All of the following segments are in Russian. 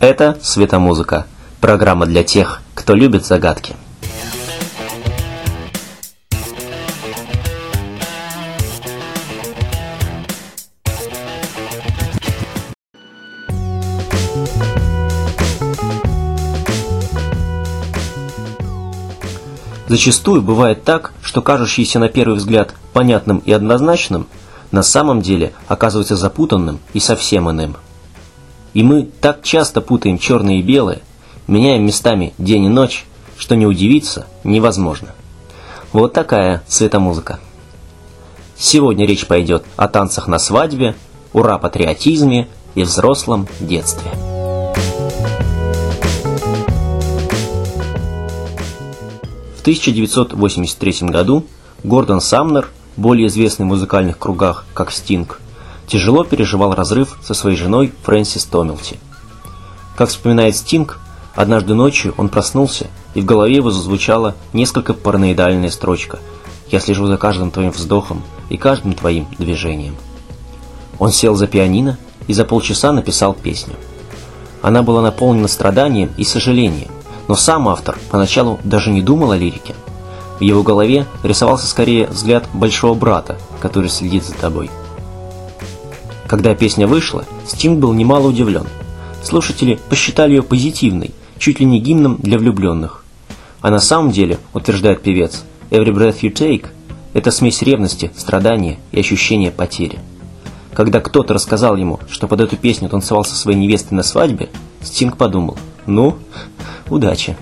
Это «Светомузыка» – программа для тех, кто любит загадки. Зачастую бывает так, что кажущееся на первый взгляд понятным и однозначным, на самом деле оказывается запутанным и совсем иным. И мы так часто путаем черное и белое, меняем местами день и ночь, что не удивиться невозможно. Вот такая цветомузыка. Сегодня речь пойдет о танцах на свадьбе, ура-патриотизме и взрослом детстве. В 1983 году Гордон Самнер, более известный в музыкальных кругах как Стинг, тяжело переживал разрыв со своей женой Фрэнсис Томилти. Как вспоминает Стинг, однажды ночью он проснулся, и в голове его зазвучала несколько параноидальная строчка «Я слежу за каждым твоим вздохом и каждым твоим движением». Он сел за пианино и за полчаса написал песню. Она была наполнена страданием и сожалением, но сам автор поначалу даже не думал о лирике. В его голове рисовался скорее взгляд большого брата, который следит за тобой. Когда песня вышла, Стинг был немало удивлен. Слушатели посчитали ее позитивной, чуть ли не гимном для влюбленных. А на самом деле, утверждает певец, «Every breath you take» – это смесь ревности, страдания и ощущения потери. Когда кто-то рассказал ему, что под эту песню танцевал со своей невестой на свадьбе, Стинг подумал, ну, Удачи!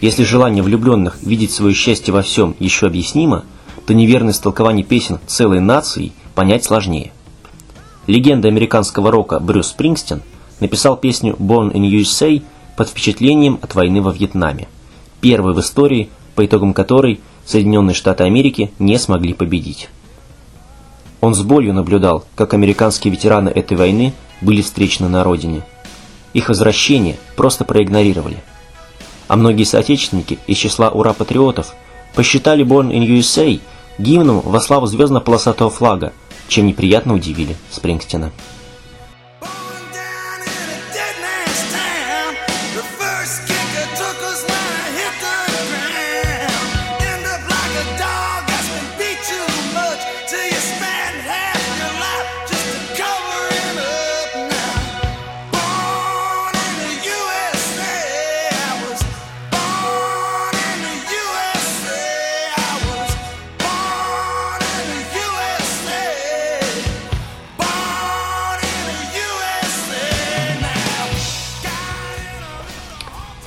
Если желание влюбленных видеть свое счастье во всем еще объяснимо, то неверность толкования песен целой нации понять сложнее. Легенда американского рока Брюс Спрингстин написал песню «Born in USA» под впечатлением от войны во Вьетнаме, первой в истории, по итогам которой Соединенные Штаты Америки не смогли победить. Он с болью наблюдал, как американские ветераны этой войны были встречены на родине. Их возвращение просто проигнорировали – а многие соотечественники из числа ура-патриотов посчитали Born in USA гимном во славу звездно-полосатого флага, чем неприятно удивили Спрингстина.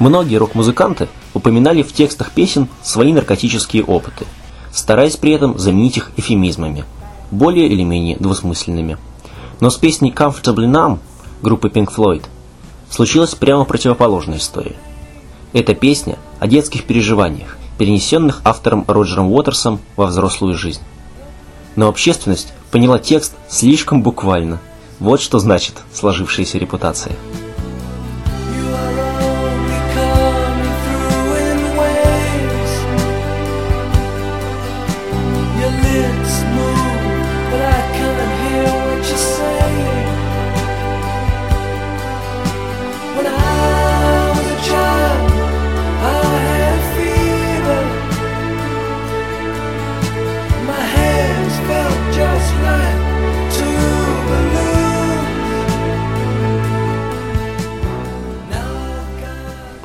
Многие рок-музыканты упоминали в текстах песен свои наркотические опыты, стараясь при этом заменить их эфемизмами, более или менее двусмысленными. Но с песней Comfortably Numb группы Pink Floyd случилась прямо противоположная история. Это песня о детских переживаниях, перенесенных автором Роджером Уотерсом во взрослую жизнь. Но общественность поняла текст слишком буквально. Вот что значит сложившаяся репутация.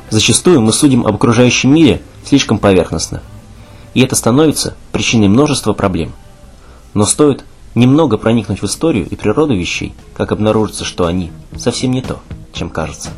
Зачастую мы судим об окружающем мире слишком поверхностно. И это становится причиной множества проблем. Но стоит немного проникнуть в историю и природу вещей, как обнаружится, что они совсем не то, чем кажется.